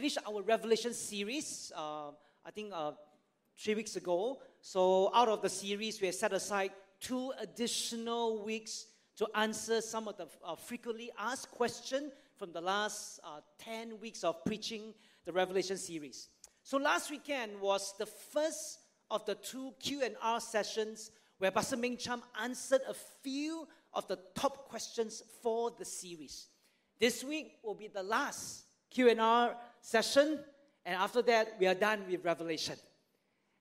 finished our Revelation series, uh, I think uh, three weeks ago. So, out of the series, we have set aside two additional weeks to answer some of the uh, frequently asked questions from the last uh, 10 weeks of preaching the Revelation series. So, last weekend was the first of the two Q&R sessions where Pastor Ming Cham answered a few of the top questions for the series. This week will be the last Q&R session, and after that, we are done with Revelation.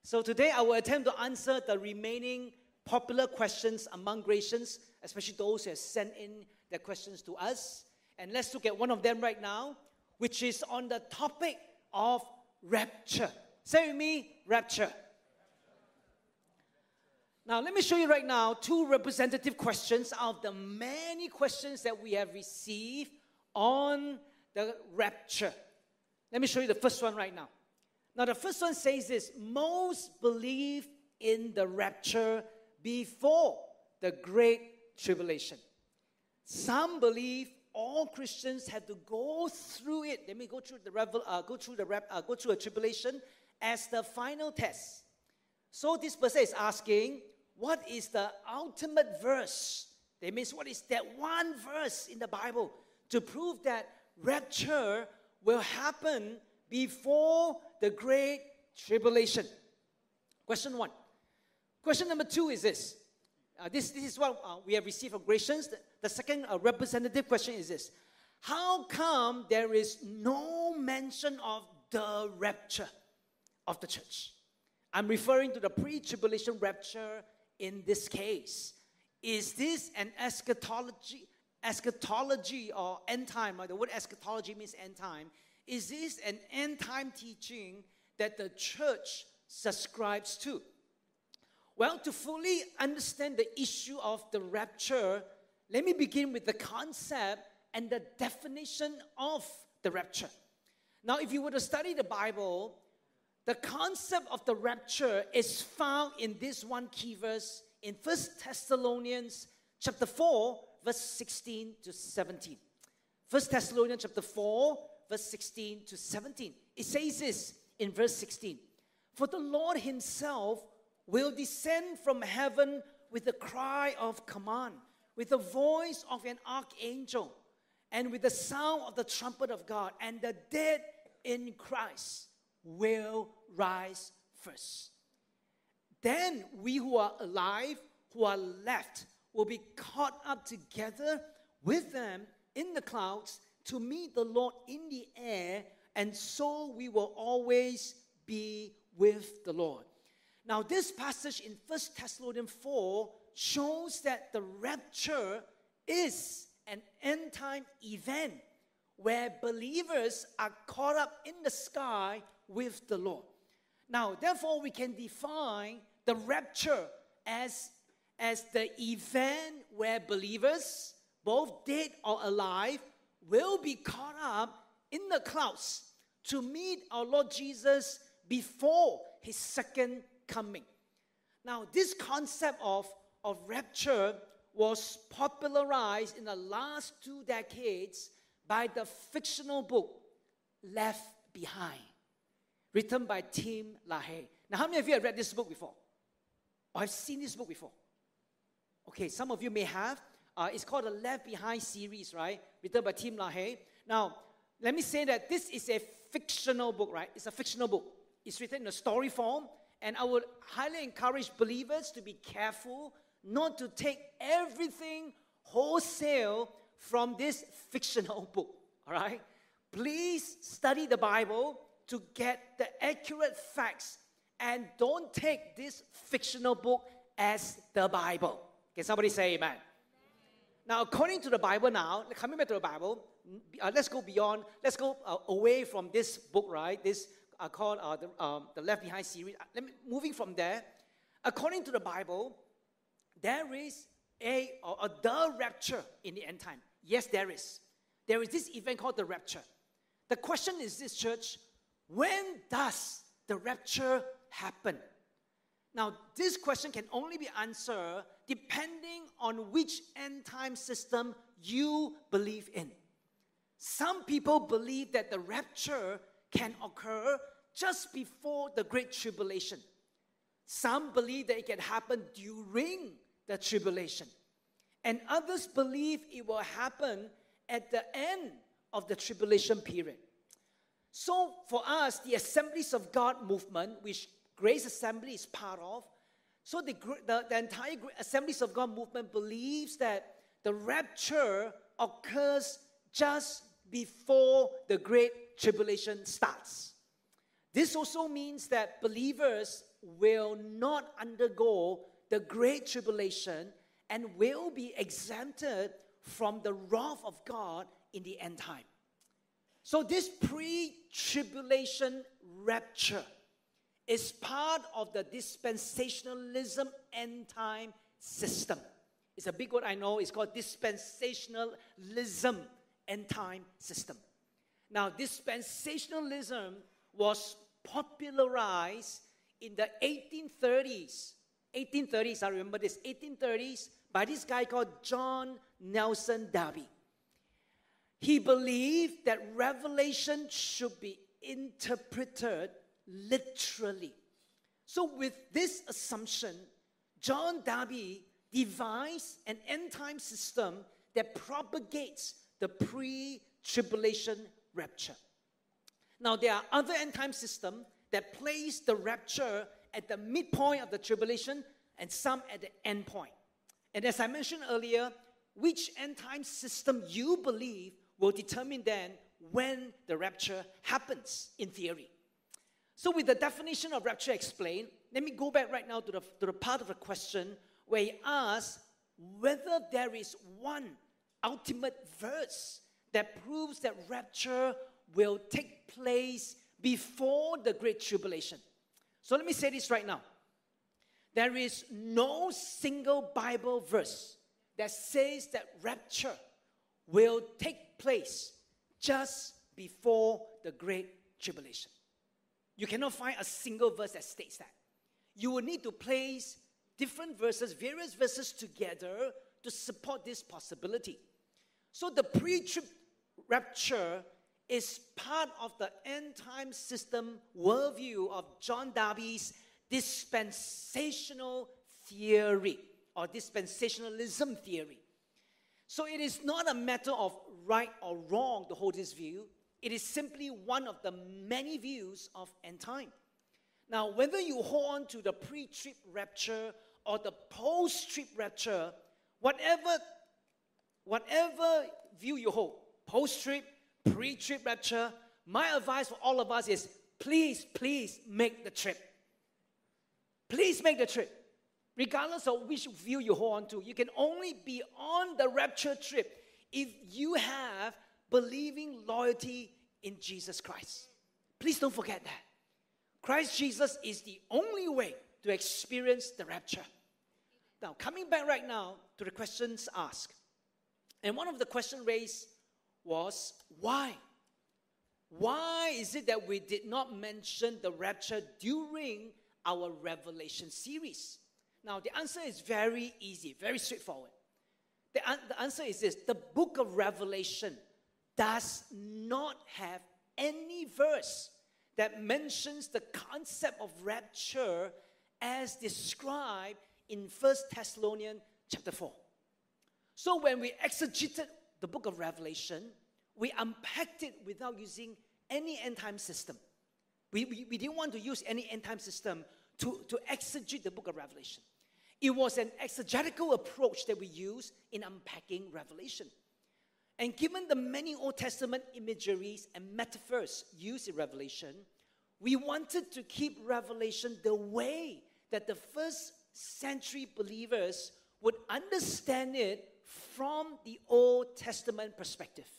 So today, I will attempt to answer the remaining popular questions among Gracians, especially those who have sent in their questions to us. And let's look at one of them right now, which is on the topic of rapture. Say with me, rapture. Now, let me show you right now two representative questions of the many questions that we have received on the rapture. Let me show you the first one right now. Now, the first one says this most believe in the rapture before the great tribulation. Some believe all Christians have to go through it. Let me go through the revel, uh, go through the uh, go through a tribulation as the final test. So this person is asking, what is the ultimate verse? That means what is that one verse in the Bible to prove that rapture will happen before the great tribulation? Question one. Question number two is this. Uh, this, this is what uh, we have received from Gracians. The, the second uh, representative question is this How come there is no mention of the rapture of the church? I'm referring to the pre tribulation rapture in this case? Is this an eschatology, eschatology or end time? The word eschatology means end time. Is this an end time teaching that the church subscribes to? Well, to fully understand the issue of the rapture, let me begin with the concept and the definition of the rapture. Now, if you were to study the Bible, the concept of the rapture is found in this one key verse in First Thessalonians chapter 4, verse 16 to 17. First Thessalonians chapter 4, verse 16 to 17. It says this in verse 16 For the Lord Himself will descend from heaven with a cry of command, with the voice of an archangel, and with the sound of the trumpet of God, and the dead in Christ will rise first. Then we who are alive, who are left, will be caught up together with them in the clouds to meet the Lord in the air, and so we will always be with the Lord. Now, this passage in 1 Thessalonians 4 shows that the rapture is an end time event where believers are caught up in the sky with the Lord. Now, therefore, we can define the rapture as, as the event where believers, both dead or alive, will be caught up in the clouds to meet our Lord Jesus before his second coming. Now, this concept of, of rapture was popularized in the last two decades by the fictional book Left Behind written by Tim LaHaye. Now, how many of you have read this book before? Or have seen this book before? Okay, some of you may have. Uh, it's called the Left Behind series, right? Written by Tim LaHaye. Now, let me say that this is a fictional book, right? It's a fictional book. It's written in a story form, and I would highly encourage believers to be careful not to take everything wholesale from this fictional book, all right? Please study the Bible to get the accurate facts and don't take this fictional book as the Bible. Can somebody say amen? amen. Now, according to the Bible, now, coming back to the Bible, uh, let's go beyond, let's go uh, away from this book, right? This uh, called uh, the, um, the Left Behind series. Uh, let me, moving from there, according to the Bible, there is a, or a the rapture in the end time. Yes, there is. There is this event called the rapture. The question is this, church when does the rapture happen? Now, this question can only be answered depending on which end time system you believe in. Some people believe that the rapture can occur just before the Great Tribulation. Some believe that it can happen during the tribulation. And others believe it will happen at the end of the tribulation period. So, for us, the Assemblies of God movement, which Grace Assembly is part of, so the, the, the entire Assemblies of God movement believes that the rapture occurs just before the Great Tribulation starts. This also means that believers will not undergo the Great Tribulation and will be exempted from the wrath of God in the end time. So, this pre tribulation rapture is part of the dispensationalism end time system. It's a big word I know, it's called dispensationalism end time system. Now, dispensationalism was popularized in the 1830s. 1830s, I remember this, 1830s, by this guy called John Nelson Darby. He believed that revelation should be interpreted literally. So, with this assumption, John Darby devised an end time system that propagates the pre tribulation rapture. Now, there are other end time systems that place the rapture at the midpoint of the tribulation and some at the end point. And as I mentioned earlier, which end time system you believe will determine then when the rapture happens in theory. So, with the definition of rapture explained, let me go back right now to the, to the part of the question where he asks whether there is one ultimate verse that proves that rapture will take place before the Great Tribulation. So let me say this right now. There is no single Bible verse that says that rapture will take place just before the Great Tribulation. You cannot find a single verse that states that. You will need to place different verses, various verses together to support this possibility. So the pre trib rapture is part of the end time system worldview of John Darby's dispensational theory or dispensationalism theory. So it is not a matter of right or wrong to hold this view. It is simply one of the many views of end time. Now, whether you hold on to the pre trip rapture or the post trip rapture, whatever, whatever view you hold, post trip, pre trip rapture, my advice for all of us is please, please make the trip. Please make the trip. Regardless of which view you hold on to, you can only be on the rapture trip if you have believing loyalty in Jesus Christ. Please don't forget that. Christ Jesus is the only way to experience the rapture. Now, coming back right now to the questions asked. And one of the questions raised was why? Why is it that we did not mention the rapture during our Revelation series? Now, the answer is very easy, very straightforward. The, the answer is this the book of Revelation does not have any verse that mentions the concept of rapture as described in First Thessalonians chapter 4. So when we exegeted the book of Revelation, we unpacked it without using any end time system. We, we, we didn't want to use any end time system to, to exegete the book of Revelation. It was an exegetical approach that we use in unpacking Revelation. And given the many Old Testament imageries and metaphors used in Revelation, we wanted to keep Revelation the way that the first century believers would understand it from the Old Testament perspective.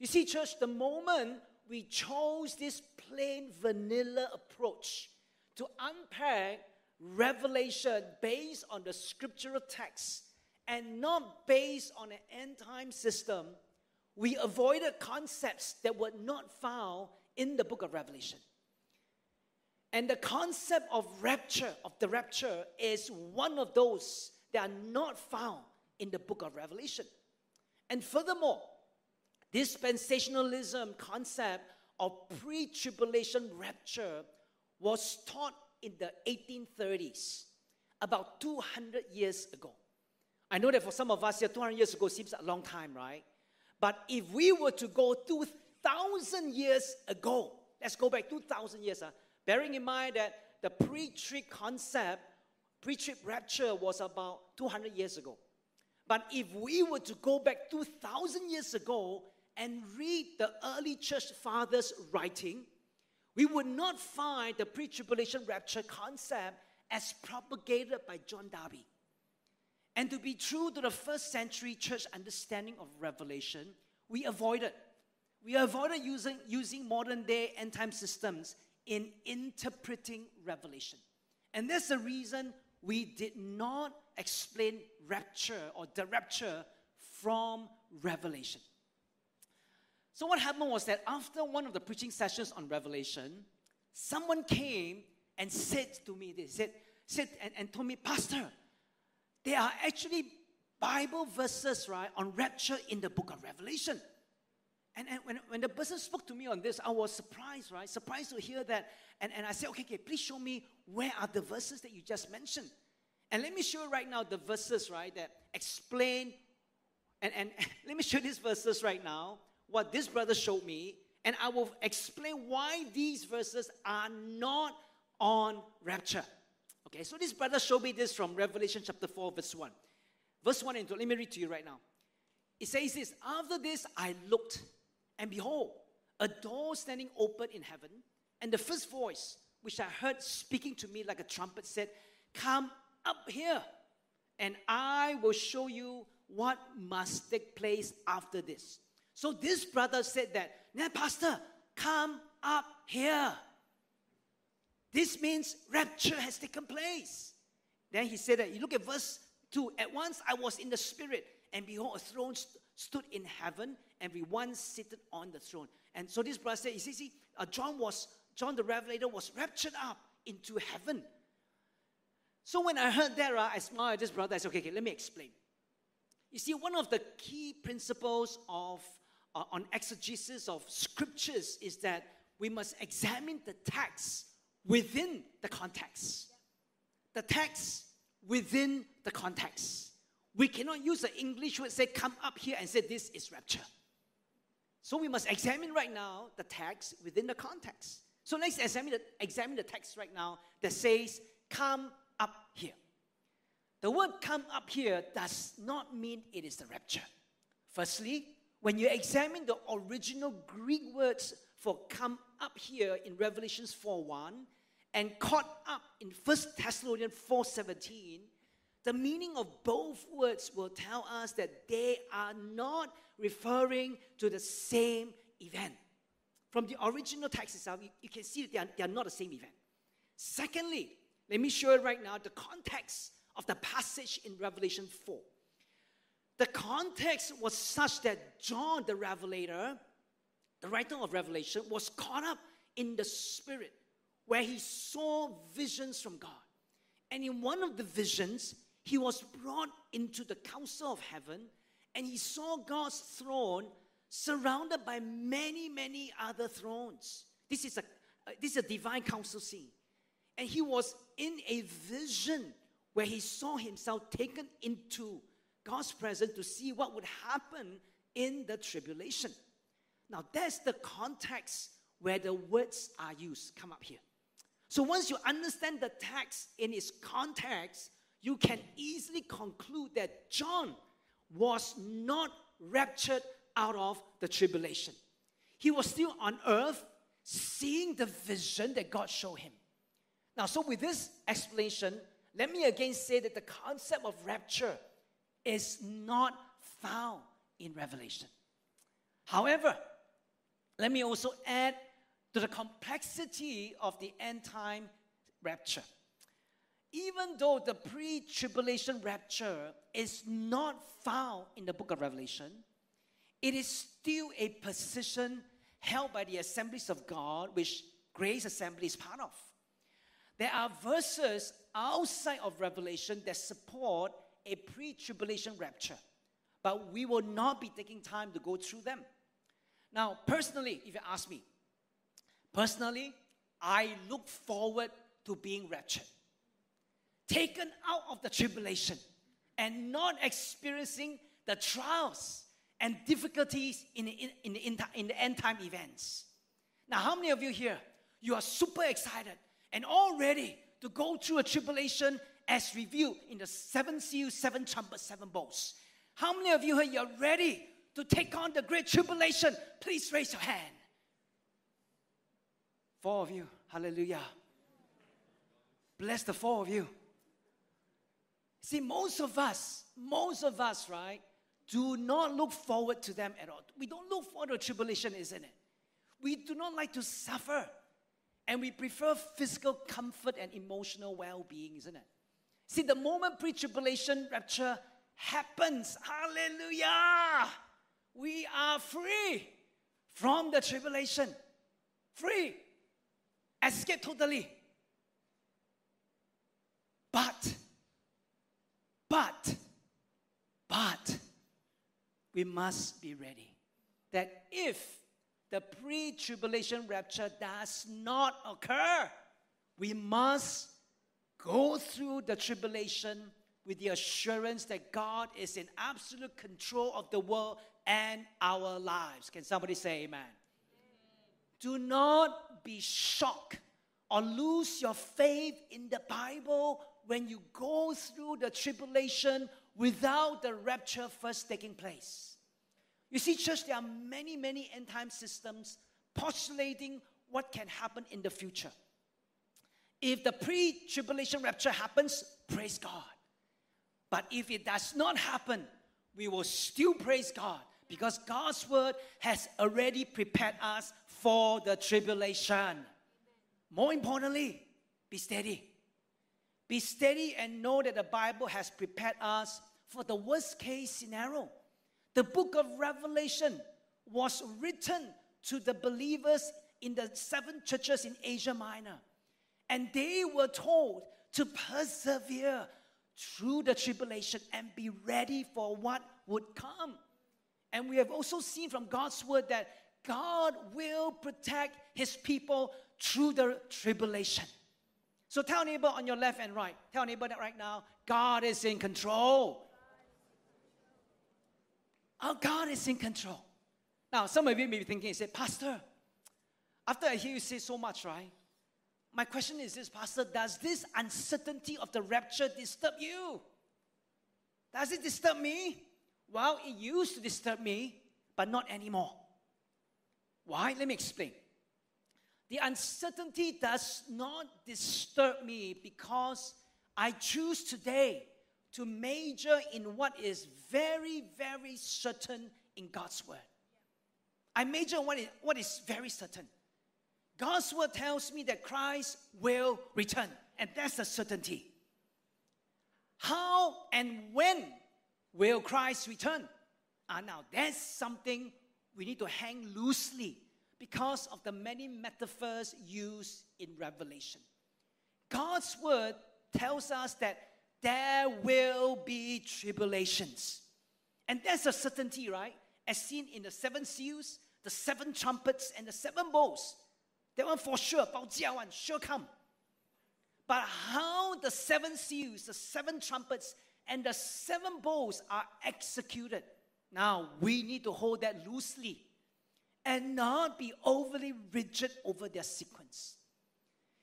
You see, church, the moment we chose this plain vanilla approach to unpack revelation based on the scriptural text and not based on an end time system, we avoided concepts that were not found in the book of Revelation. And the concept of rapture, of the rapture, is one of those that are not found in the book of Revelation. And furthermore, dispensationalism concept of pre tribulation rapture was taught in the 1830s, about 200 years ago. I know that for some of us here, 200 years ago seems a long time, right? But if we were to go 2,000 years ago, let's go back 2,000 years, huh? bearing in mind that the pre trib concept, pre trib rapture was about 200 years ago. But if we were to go back 2,000 years ago and read the early church fathers' writing, we would not find the pre tribulation rapture concept as propagated by John Darby. And to be true to the first century church understanding of Revelation, we avoided. We avoided using, using modern day end time systems in interpreting Revelation. And that's the reason we did not explain rapture or the rapture from Revelation. So, what happened was that after one of the preaching sessions on Revelation, someone came and said to me, they said, said and, and told me, Pastor, there are actually Bible verses, right, on rapture in the book of Revelation. And, and when, when the person spoke to me on this, I was surprised, right? Surprised to hear that. And, and I said, okay, okay, please show me where are the verses that you just mentioned. And let me show right now the verses, right, that explain. And, and let me show these verses right now, what this brother showed me. And I will explain why these verses are not on rapture. Okay, so this brother showed me this from Revelation chapter 4, verse 1. Verse 1 and 2, let me read to you right now. It says this After this I looked, and behold, a door standing open in heaven, and the first voice which I heard speaking to me like a trumpet said, Come up here, and I will show you what must take place after this. So this brother said that, Now, Pastor, come up here. This means rapture has taken place. Then he said that, you look at verse 2 At once I was in the spirit, and behold, a throne st- stood in heaven, and we one seated on the throne. And so this brother said, you see, see uh, John was, John the Revelator was raptured up into heaven. So when I heard that, I smiled at this brother. I said, okay, okay, let me explain. You see, one of the key principles of uh, on exegesis of scriptures is that we must examine the text within the context. The text within the context. We cannot use the English word say come up here and say this is rapture. So we must examine right now the text within the context. So let's examine the, examine the text right now that says come up here. The word come up here does not mean it is the rapture. Firstly, when you examine the original Greek words for come up here in Revelations 4:1 and caught up in 1 Thessalonians 4:17, the meaning of both words will tell us that they are not referring to the same event. From the original text itself, you, you can see they are, they are not the same event. Secondly, let me show you right now the context of the passage in Revelation 4. The context was such that John the Revelator the writer of Revelation was caught up in the Spirit where he saw visions from God. And in one of the visions, he was brought into the council of heaven and he saw God's throne surrounded by many, many other thrones. This is a, uh, this is a divine council scene. And he was in a vision where he saw himself taken into God's presence to see what would happen in the tribulation. Now, that's the context where the words are used. Come up here. So, once you understand the text in its context, you can easily conclude that John was not raptured out of the tribulation. He was still on earth seeing the vision that God showed him. Now, so with this explanation, let me again say that the concept of rapture is not found in Revelation. However, let me also add to the complexity of the end time rapture. Even though the pre tribulation rapture is not found in the book of Revelation, it is still a position held by the assemblies of God, which Grace Assembly is part of. There are verses outside of Revelation that support a pre tribulation rapture, but we will not be taking time to go through them. Now, personally, if you ask me, Personally, I look forward to being raptured, taken out of the tribulation, and not experiencing the trials and difficulties in the, in, in, the, in the end time events. Now, how many of you here, you are super excited and all ready to go through a tribulation as revealed in the seven seals, seven trumpets, seven bowls? How many of you here, you're ready to take on the great tribulation? Please raise your hand. Four of you, hallelujah. Bless the four of you. See, most of us, most of us, right, do not look forward to them at all. We don't look forward to tribulation, isn't it? We do not like to suffer. And we prefer physical comfort and emotional well being, isn't it? See, the moment pre tribulation rapture happens, hallelujah, we are free from the tribulation. Free. Escape totally. But, but, but, we must be ready that if the pre tribulation rapture does not occur, we must go through the tribulation with the assurance that God is in absolute control of the world and our lives. Can somebody say amen? amen. Do not be shocked or lose your faith in the Bible when you go through the tribulation without the rapture first taking place. You see, church, there are many, many end time systems postulating what can happen in the future. If the pre tribulation rapture happens, praise God. But if it does not happen, we will still praise God because God's word has already prepared us for the tribulation. More importantly, be steady. Be steady and know that the Bible has prepared us for the worst case scenario. The book of Revelation was written to the believers in the seven churches in Asia Minor. And they were told to persevere through the tribulation and be ready for what would come. And we have also seen from God's word that God will protect his people through the tribulation. So tell neighbor on your left and right, tell neighbor that right now, God is in control. Our God is in control. Now, some of you may be thinking, say, Pastor, after I hear you say so much, right? My question is this, Pastor, does this uncertainty of the rapture disturb you? Does it disturb me? Well, it used to disturb me, but not anymore. Why? Let me explain. The uncertainty does not disturb me because I choose today to major in what is very, very certain in God's word. I major what is, what is very certain. God's word tells me that Christ will return, and that's a certainty. How and when will Christ return? Ah, now that's something we need to hang loosely because of the many metaphors used in Revelation. God's word tells us that there will be tribulations. And that's a certainty, right? As seen in the seven seals, the seven trumpets, and the seven bowls. That one for sure, 包家 one, sure come. But how the seven seals, the seven trumpets, and the seven bowls are executed, now we need to hold that loosely and not be overly rigid over their sequence.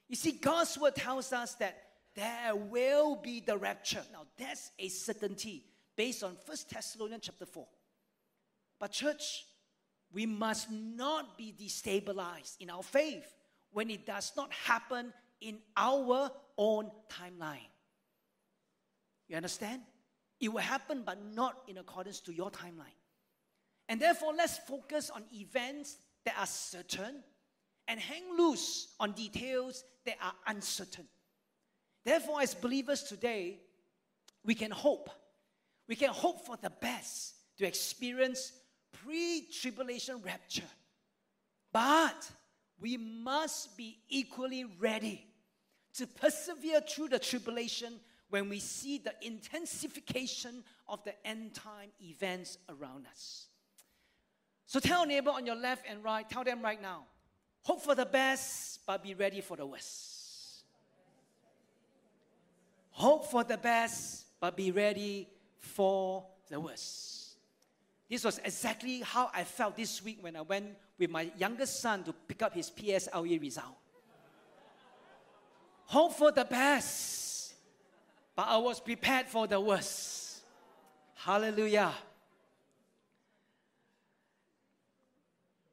You see, God's word tells us that there will be the rapture. Now, that's a certainty based on First Thessalonians chapter 4. But, church, we must not be destabilized in our faith when it does not happen in our own timeline. You understand? It will happen, but not in accordance to your timeline. And therefore, let's focus on events that are certain and hang loose on details that are uncertain. Therefore, as believers today, we can hope. We can hope for the best to experience pre tribulation rapture. But we must be equally ready to persevere through the tribulation when we see the intensification of the end time events around us. So tell a neighbor on your left and right, tell them right now Hope for the best, but be ready for the worst. Hope for the best, but be ready for the worst. This was exactly how I felt this week when I went with my youngest son to pick up his PSLE result. Hope for the best, but I was prepared for the worst. Hallelujah.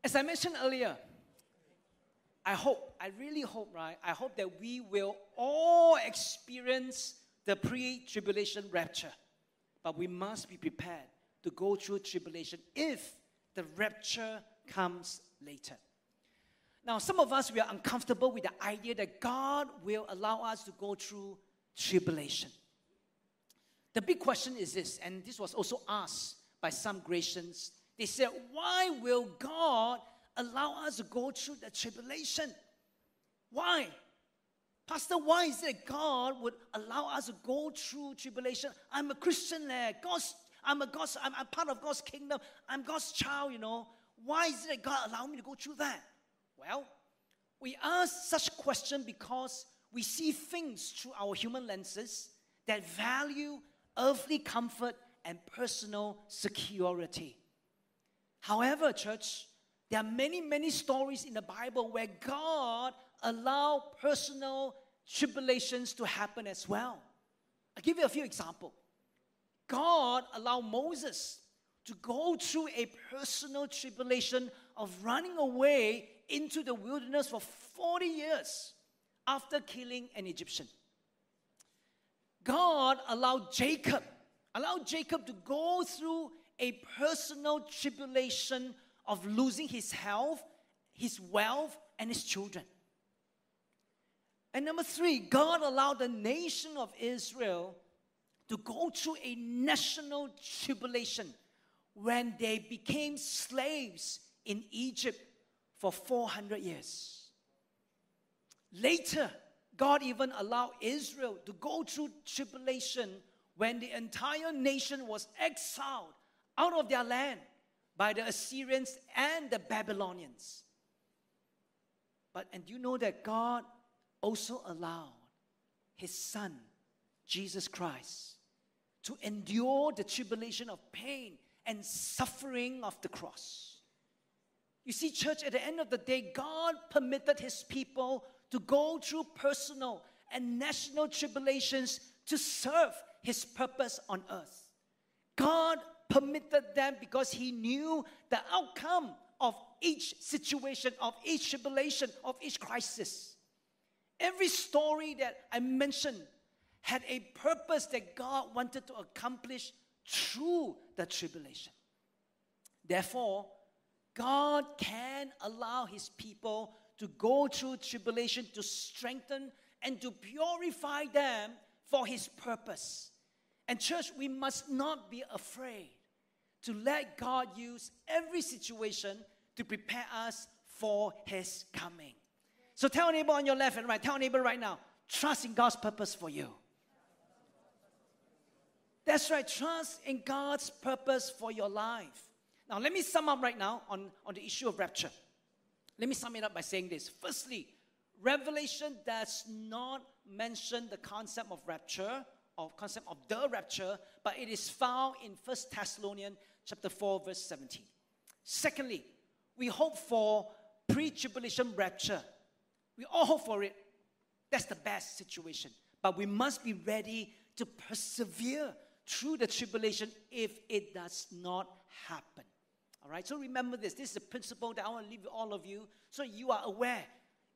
As I mentioned earlier, I hope, I really hope, right? I hope that we will all experience the pre tribulation rapture. But we must be prepared to go through tribulation if the rapture comes later. Now, some of us, we are uncomfortable with the idea that God will allow us to go through tribulation. The big question is this, and this was also asked by some Gracians. They said, Why will God allow us to go through the tribulation? Why? Pastor, why is it God would allow us to go through tribulation? I'm a Christian there. God's, I'm a God's, I'm, I'm part of God's kingdom. I'm God's child, you know. Why is it that God allow me to go through that? Well, we ask such question because we see things through our human lenses that value earthly comfort and personal security. However, church, there are many, many stories in the Bible where God allowed personal tribulations to happen as well. I'll give you a few examples. God allowed Moses to go through a personal tribulation of running away into the wilderness for 40 years after killing an Egyptian. God allowed Jacob, allowed Jacob to go through a personal tribulation of losing his health, his wealth, and his children. And number three, God allowed the nation of Israel to go through a national tribulation when they became slaves in Egypt for 400 years. Later, God even allowed Israel to go through tribulation when the entire nation was exiled out of their land by the Assyrians and the Babylonians. But, and you know that God also allowed his son, Jesus Christ, to endure the tribulation of pain and suffering of the cross. You see, church, at the end of the day, God permitted his people to go through personal and national tribulations to serve his purpose on earth. God permitted them because he knew the outcome of each situation, of each tribulation, of each crisis. Every story that I mentioned had a purpose that God wanted to accomplish through the tribulation. Therefore, God can allow his people to go through tribulation to strengthen and to purify them for his purpose. And, church, we must not be afraid to let God use every situation to prepare us for His coming. So tell neighbor on your left and right, tell neighbor right now, trust in God's purpose for you. That's right, trust in God's purpose for your life. Now, let me sum up right now on, on the issue of rapture. Let me sum it up by saying this. Firstly, Revelation does not mention the concept of rapture or concept of the rapture, but it is found in First Thessalonians chapter 4, verse 17. Secondly, we hope for pre-tribulation rapture. We all hope for it. That's the best situation. But we must be ready to persevere through the tribulation if it does not happen. All right, so remember this. This is a principle that I want to leave all of you so you are aware.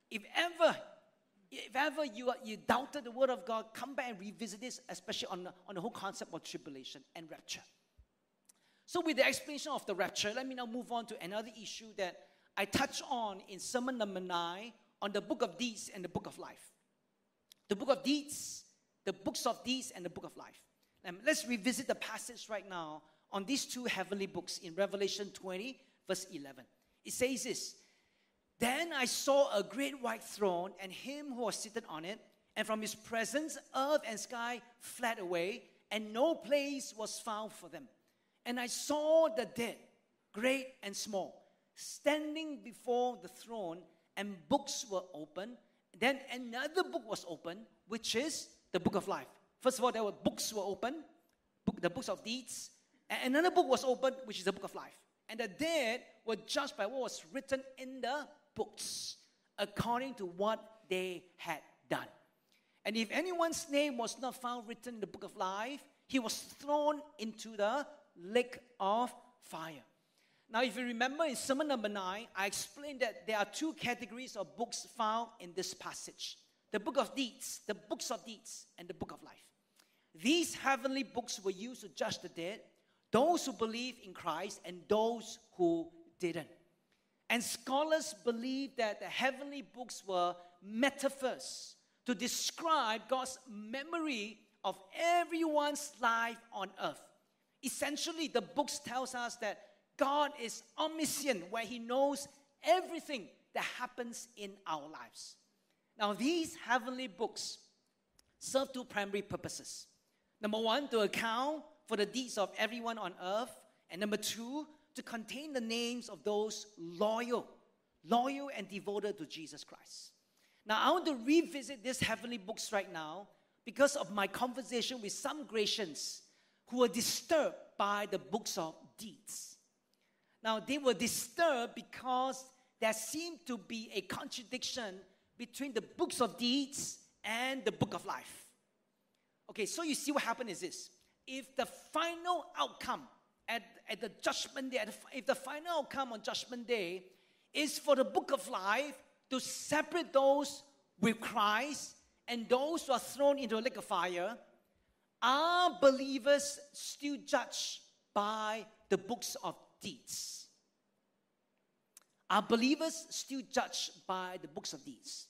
If ever, if ever you, are, you doubted the word of God, come back and revisit this, especially on, on the whole concept of tribulation and rapture. So, with the explanation of the rapture, let me now move on to another issue that I touch on in sermon number nine on the book of deeds and the book of life. The book of deeds, the books of deeds, and the book of life. Let's revisit the passage right now on these two heavenly books in Revelation 20, verse 11. It says this Then I saw a great white throne and him who was seated on it, and from his presence, earth and sky fled away, and no place was found for them. And I saw the dead, great and small, standing before the throne, and books were opened. Then another book was opened, which is the book of life. First of all, there were books were opened, book, the books of deeds. And another book was opened, which is the book of life. And the dead were judged by what was written in the books, according to what they had done. And if anyone's name was not found written in the book of life, he was thrown into the lake of fire. Now, if you remember in sermon number nine, I explained that there are two categories of books found in this passage the book of deeds, the books of deeds, and the book of life. These heavenly books were used to judge the dead, those who believe in Christ, and those who didn't. And scholars believe that the heavenly books were metaphors to describe God's memory of everyone's life on earth. Essentially, the books tells us that God is omniscient, where He knows everything that happens in our lives. Now, these heavenly books serve two primary purposes. Number one, to account for the deeds of everyone on earth. And number two, to contain the names of those loyal, loyal and devoted to Jesus Christ. Now, I want to revisit these heavenly books right now because of my conversation with some Gracians who were disturbed by the books of deeds. Now, they were disturbed because there seemed to be a contradiction between the books of deeds and the book of life. Okay, so you see what happened is this. If the final outcome at, at the judgment day, if the final outcome on judgment day is for the book of life to separate those with Christ and those who are thrown into a lake of fire, are believers still judged by the books of deeds? Are believers still judged by the books of deeds?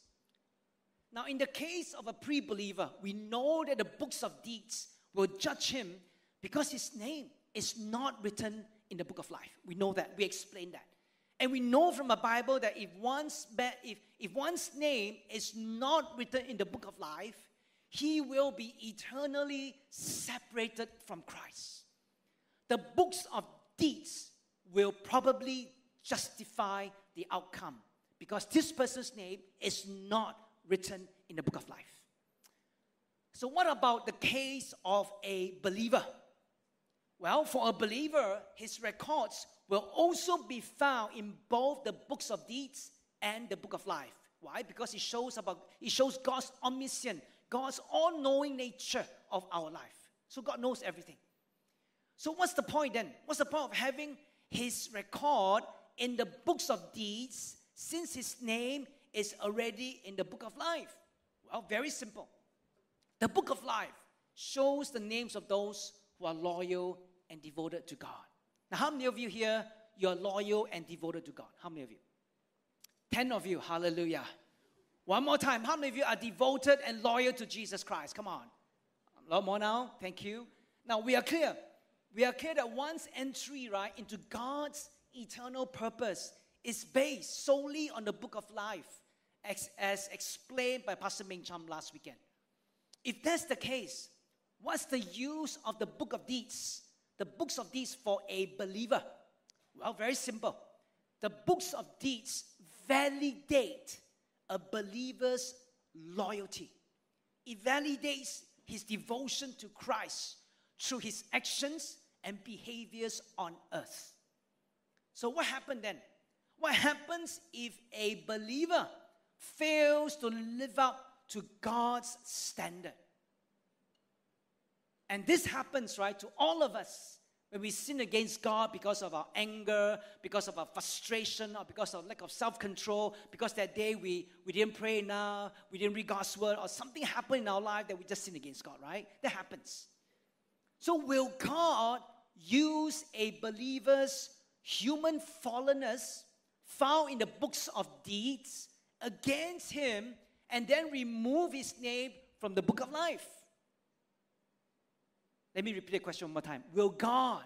Now, in the case of a pre believer, we know that the books of deeds will judge him because his name is not written in the book of life. We know that. We explain that. And we know from the Bible that if one's, if, if one's name is not written in the book of life, he will be eternally separated from Christ. The books of deeds will probably justify the outcome because this person's name is not written in the book of life. So, what about the case of a believer? Well, for a believer, his records will also be found in both the books of deeds and the book of life. Why? Because it shows about it shows God's omniscient, God's all-knowing nature of our life. So God knows everything. So what's the point then? What's the point of having his record in the books of deeds since his name is already in the book of life? Well, very simple. The book of life shows the names of those who are loyal and devoted to God. Now, how many of you here you're loyal and devoted to God? How many of you? Ten of you, hallelujah. One more time. How many of you are devoted and loyal to Jesus Christ? Come on. A lot more now. Thank you. Now we are clear. We are clear that one's entry, right, into God's eternal purpose is based solely on the book of life, as, as explained by Pastor Ming Cham last weekend. If that's the case, what's the use of the book of deeds, the books of deeds for a believer? Well, very simple. The books of deeds validate a believer's loyalty. It validates his devotion to Christ through his actions and behaviors on earth. So, what happened then? What happens if a believer fails to live up to God's standard? And this happens, right, to all of us when we sin against God because of our anger, because of our frustration, or because of lack of self control, because that day we, we didn't pray enough, we didn't read God's word, or something happened in our life that we just sin against God, right? That happens. So, will God use a believer's human fallenness found in the books of deeds against him and then remove his name from the book of life? Let me repeat the question one more time. Will God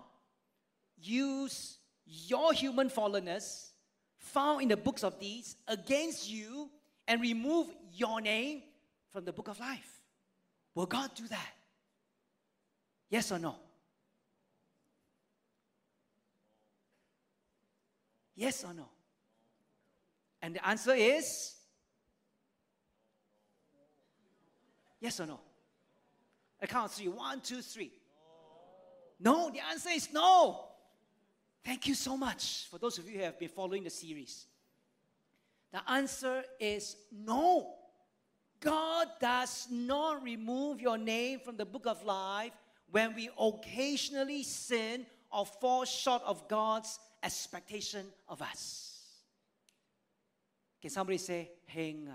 use your human fallenness found in the books of deeds against you and remove your name from the book of life? Will God do that? Yes or no? Yes or no? And the answer is yes or no? I count three. One, two, three. No, the answer is no. Thank you so much for those of you who have been following the series. The answer is no. God does not remove your name from the book of life when we occasionally sin or fall short of God's expectation of us. Can somebody say, hang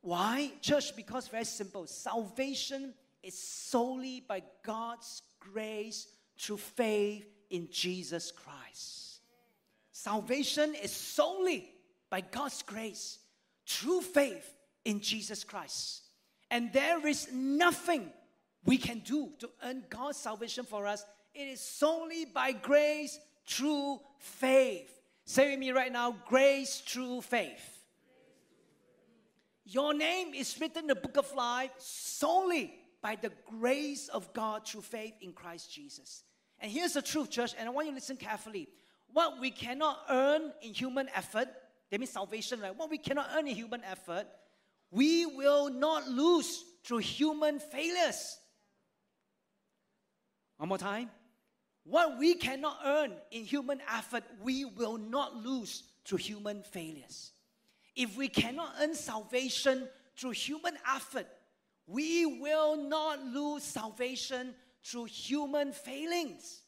Why? Church, because very simple. Salvation is solely by God's grace through faith in Jesus Christ. Salvation is solely by God's grace through faith in Jesus Christ. And there is nothing we can do to earn God's salvation for us. It is solely by grace through faith. Say with me right now grace through faith. Your name is written in the book of life solely by the grace of God through faith in Christ Jesus. And here's the truth, church, and I want you to listen carefully. What we cannot earn in human effort, that means salvation, right? What we cannot earn in human effort, we will not lose through human failures. One more time. What we cannot earn in human effort, we will not lose through human failures. If we cannot earn salvation through human effort, we will not lose salvation through human failings.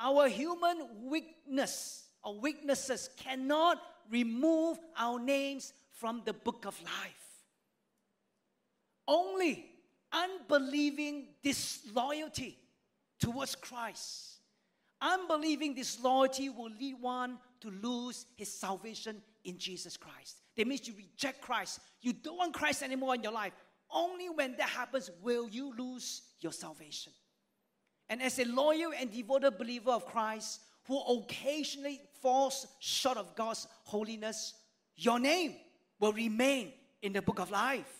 Our human weakness or weaknesses cannot remove our names from the book of life. Only unbelieving disloyalty towards Christ, unbelieving disloyalty will lead one to lose his salvation in Jesus Christ. That means you reject Christ. You don't want Christ anymore in your life. Only when that happens will you lose your salvation. And as a loyal and devoted believer of Christ who occasionally falls short of God's holiness, your name will remain in the book of life.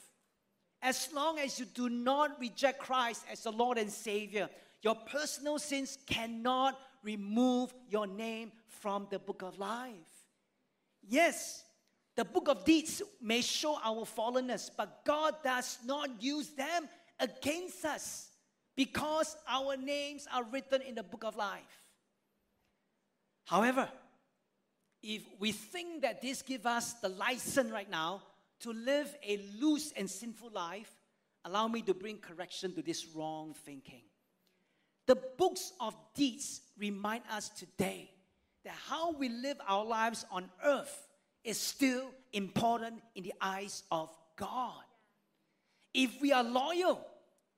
As long as you do not reject Christ as the Lord and Savior, your personal sins cannot remove your name from the book of life. Yes, the book of deeds may show our fallenness, but God does not use them against us because our names are written in the book of life. However, if we think that this gives us the license right now to live a loose and sinful life, allow me to bring correction to this wrong thinking. The books of deeds remind us today that how we live our lives on earth is still important in the eyes of God. If we are loyal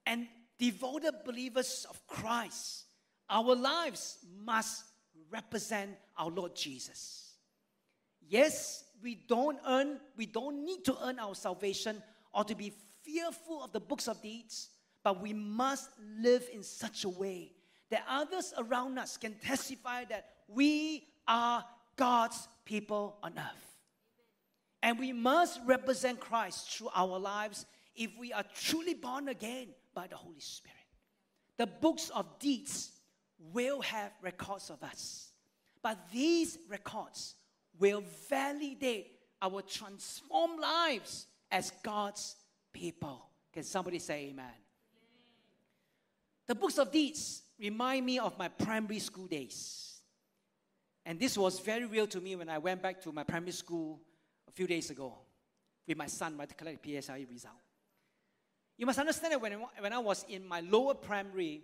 and devoted believers of Christ, our lives must represent our Lord Jesus. Yes, we don't earn, we don't need to earn our salvation or to be fearful of the books of deeds, but we must live in such a way that others around us can testify that we are God's people on earth. And we must represent Christ through our lives if we are truly born again by the Holy Spirit. The books of deeds will have records of us, but these records will validate our transformed lives as God's people. Can somebody say amen? The books of deeds remind me of my primary school days. And this was very real to me when I went back to my primary school a few days ago with my son right, to collect PSLE result. You must understand that when, when I was in my lower primary,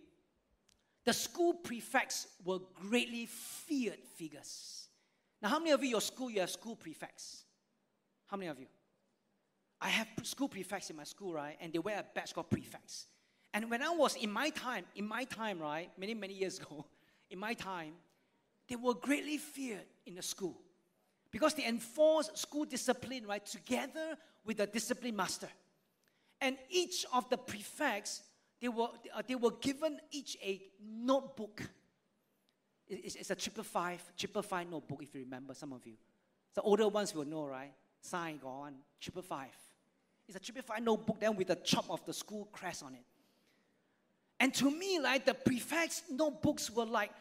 the school prefects were greatly feared figures. Now, how many of you, your school, you have school prefects? How many of you? I have school prefects in my school, right? And they wear a badge called prefects. And when I was in my time, in my time, right, many, many years ago, in my time, they were greatly feared in the school because they enforced school discipline, right, together with the discipline master. And each of the prefects, they were, uh, they were given each a notebook. It's, it's a triple five, triple five notebook, if you remember, some of you. The older ones will know, right? Sign on, triple five. It's a triple five notebook then with the chop of the school crest on it. And to me, like the prefects' notebooks were like,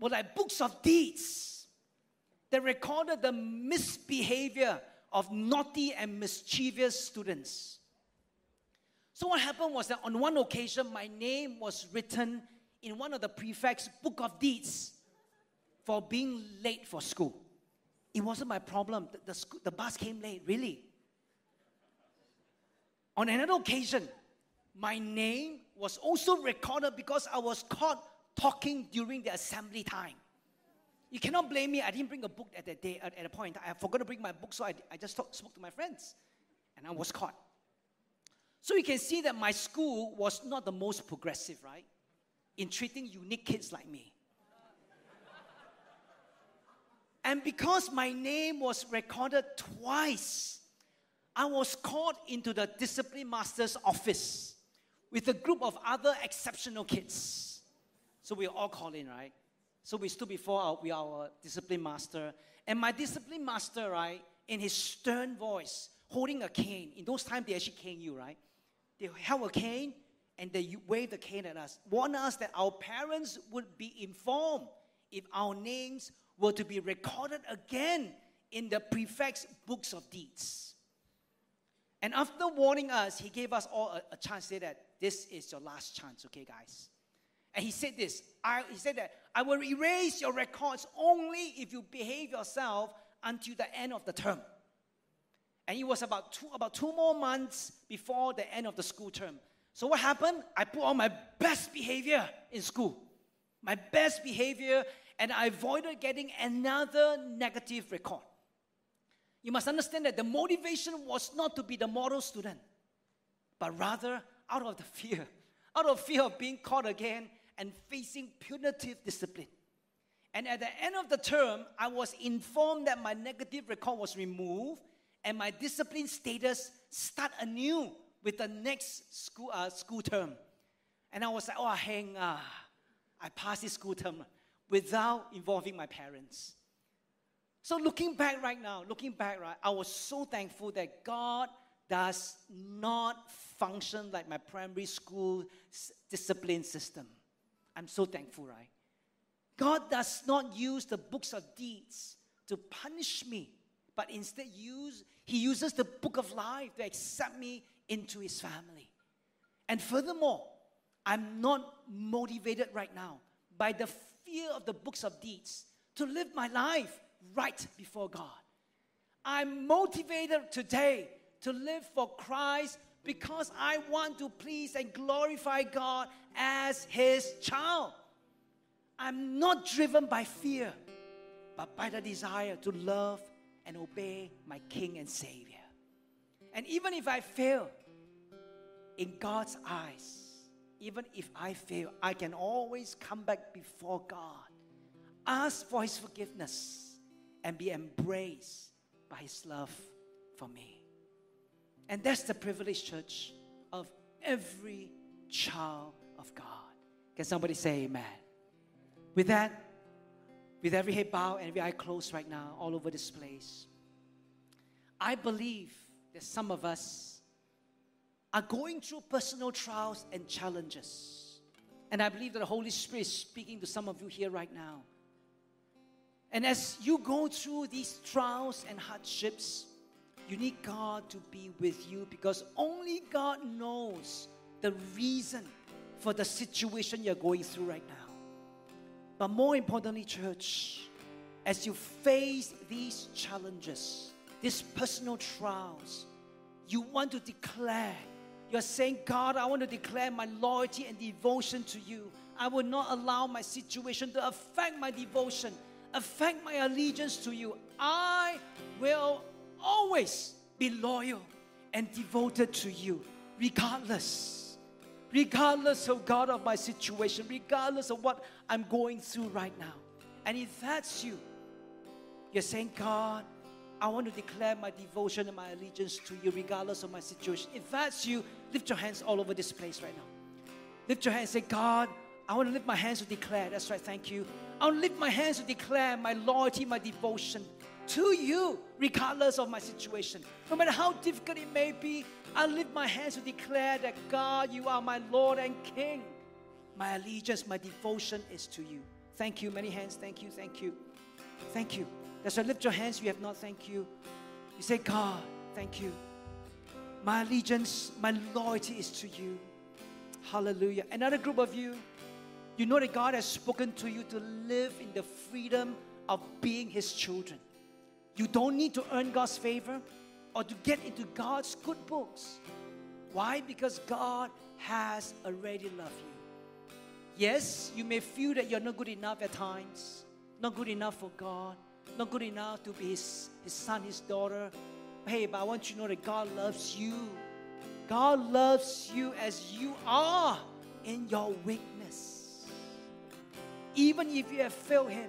were like books of deeds that recorded the misbehavior of naughty and mischievous students. So, what happened was that on one occasion, my name was written in one of the prefect's book of deeds for being late for school. It wasn't my problem. The, the, school, the bus came late, really. On another occasion, my name was also recorded because I was caught talking during the assembly time. You cannot blame me. I didn't bring a book at that day, at, at a point. I forgot to bring my book, so I, I just talk, spoke to my friends. And I was caught. So you can see that my school was not the most progressive, right? In treating unique kids like me. and because my name was recorded twice, I was called into the discipline master's office with a group of other exceptional kids. So we all called in, right? So we stood before our, we our discipline master. And my discipline master, right, in his stern voice, holding a cane. In those times, they actually cane you, right? They held a cane and they waved the cane at us, warn us that our parents would be informed if our names were to be recorded again in the prefect's books of deeds. And after warning us, he gave us all a, a chance to say that this is your last chance, okay, guys? And he said this I, he said that I will erase your records only if you behave yourself until the end of the term. And it was about two, about two more months before the end of the school term. So what happened? I put on my best behavior in school. My best behavior, and I avoided getting another negative record. You must understand that the motivation was not to be the model student, but rather out of the fear, out of fear of being caught again and facing punitive discipline. And at the end of the term, I was informed that my negative record was removed and my discipline status start anew with the next school, uh, school term. And I was like, oh, hang, uh, I passed this school term without involving my parents. So looking back right now, looking back, right, I was so thankful that God does not function like my primary school discipline system. I'm so thankful, right? God does not use the books of deeds to punish me, but instead use he uses the book of life to accept me into his family. And furthermore, I'm not motivated right now by the fear of the books of deeds to live my life right before God. I'm motivated today to live for Christ because I want to please and glorify God as His child. I'm not driven by fear, but by the desire to love and obey my King and Savior. And even if I fail, in God's eyes, even if I fail, I can always come back before God, ask for His forgiveness, and be embraced by His love for me. And that's the privilege, church, of every child of God. Can somebody say amen? With that, with every head bowed and every eye closed right now, all over this place, I believe that some of us are going through personal trials and challenges. And I believe that the Holy Spirit is speaking to some of you here right now. And as you go through these trials and hardships, you need God to be with you because only God knows the reason for the situation you're going through right now. But more importantly, church, as you face these challenges, these personal trials, you want to declare, you're saying, God, I want to declare my loyalty and devotion to you. I will not allow my situation to affect my devotion, affect my allegiance to you. I will always be loyal and devoted to you, regardless. Regardless of God of my situation, regardless of what I'm going through right now. And if that's you, you're saying, God, I want to declare my devotion and my allegiance to you, regardless of my situation. If that's you, lift your hands all over this place right now. Lift your hands and say, God, I want to lift my hands to declare. That's right, thank you. I want to lift my hands to declare my loyalty, my devotion to you, regardless of my situation. No matter how difficult it may be, I lift my hands to declare that God, you are my Lord and King. My allegiance, my devotion is to you. Thank you. Many hands. Thank you. Thank you. Thank you. That's why lift your hands. You have not. Thank you. You say, God, thank you. My allegiance, my loyalty is to you. Hallelujah. Another group of you, you know that God has spoken to you to live in the freedom of being His children. You don't need to earn God's favor or to get into God's good books. Why? Because God has already loved you. Yes, you may feel that you're not good enough at times, not good enough for God, not good enough to be His, his son, His daughter. Hey, but I want you to know that God loves you. God loves you as you are in your weakness. Even if you have failed Him,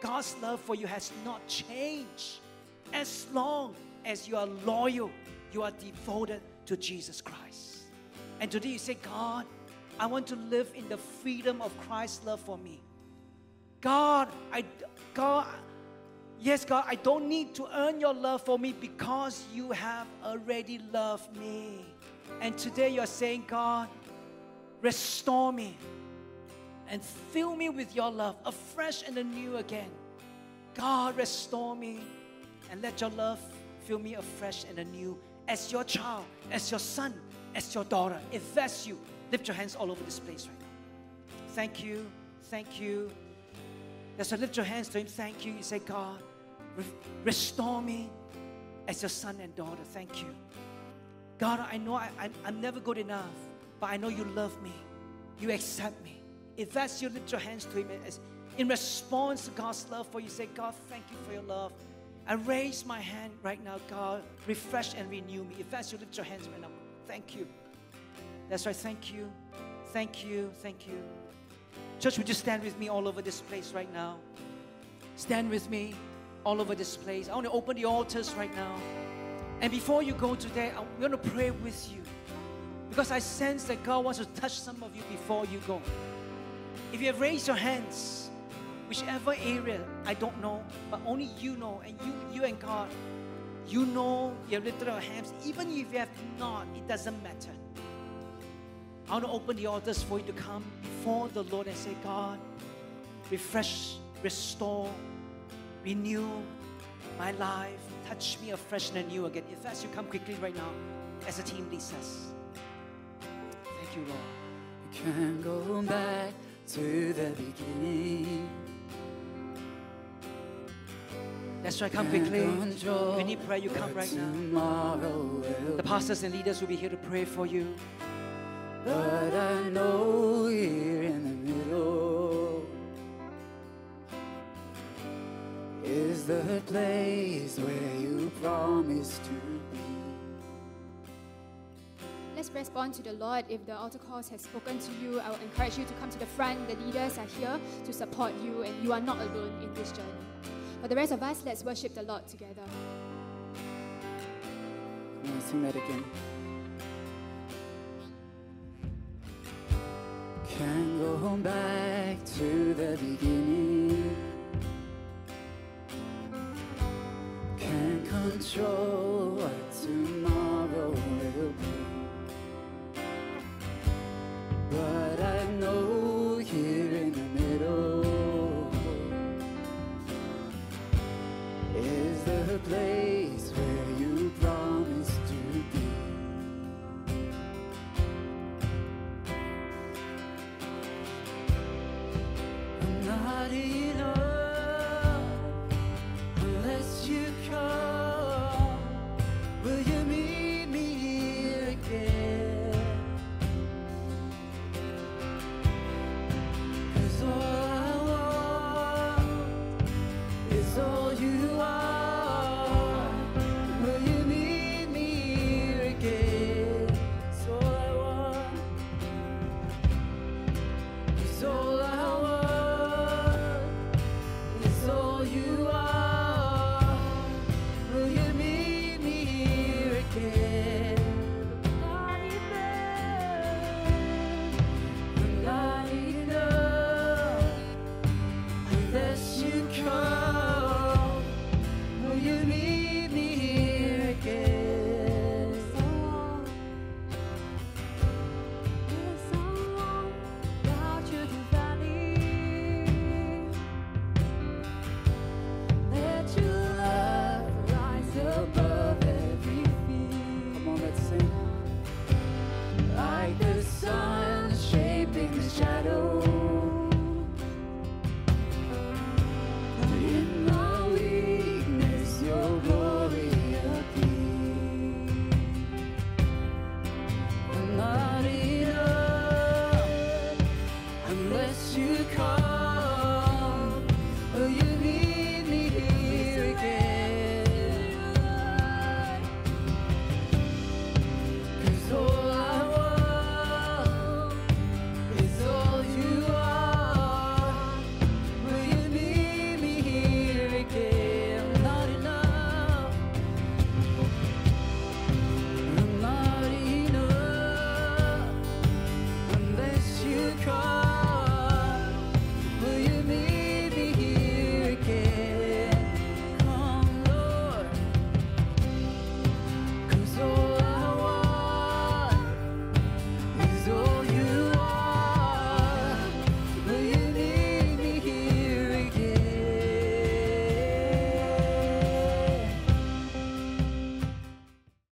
God's love for you has not changed. As long as you are loyal, you are devoted to Jesus Christ. And today you say, God, I want to live in the freedom of Christ's love for me. God, I, God, yes, God, I don't need to earn your love for me because you have already loved me. And today you're saying, God, restore me and fill me with your love afresh and anew again. God, restore me and let your love fill me afresh and anew as your child, as your son, as your daughter. If that's you, lift your hands all over this place right now. Thank you, thank you. That's why lift your hands to Him. Thank you. You say, God, re- restore me as your son and daughter. Thank you. God, I know I, I, I'm never good enough, but I know you love me. You accept me. If that's you, lift your hands to Him. As, in response to God's love for you, say, God, thank you for your love. I raise my hand right now, God, refresh and renew me. If that's you, lift your hands right now. Thank you. That's right. Thank you. Thank you. Thank you. Church, would you stand with me all over this place right now? Stand with me all over this place. I want to open the altars right now. And before you go today, I'm going to pray with you. Because I sense that God wants to touch some of you before you go. If you have raised your hands, whichever area I don't know, but only you know, and you, you and God, you know you have lifted our hands. Even if you have not, it doesn't matter. I want to open the altars for you to come before the Lord and say, God, refresh, restore, renew my life, touch me afresh and anew again. If that's you, come quickly right now as a team leads us. Thank you, Lord. Can't go back to the beginning. That's right, come Can't quickly. If you need prayer, you come right now. The pastors and leaders will be here to pray for you. But I know here in the middle is the place where you promised to Let's respond to the Lord. If the altar calls has spoken to you, I will encourage you to come to the front. The leaders are here to support you, and you are not alone in this journey. For the rest of us, let's worship the Lord together. Come on, sing that again. Can't go back the beginning.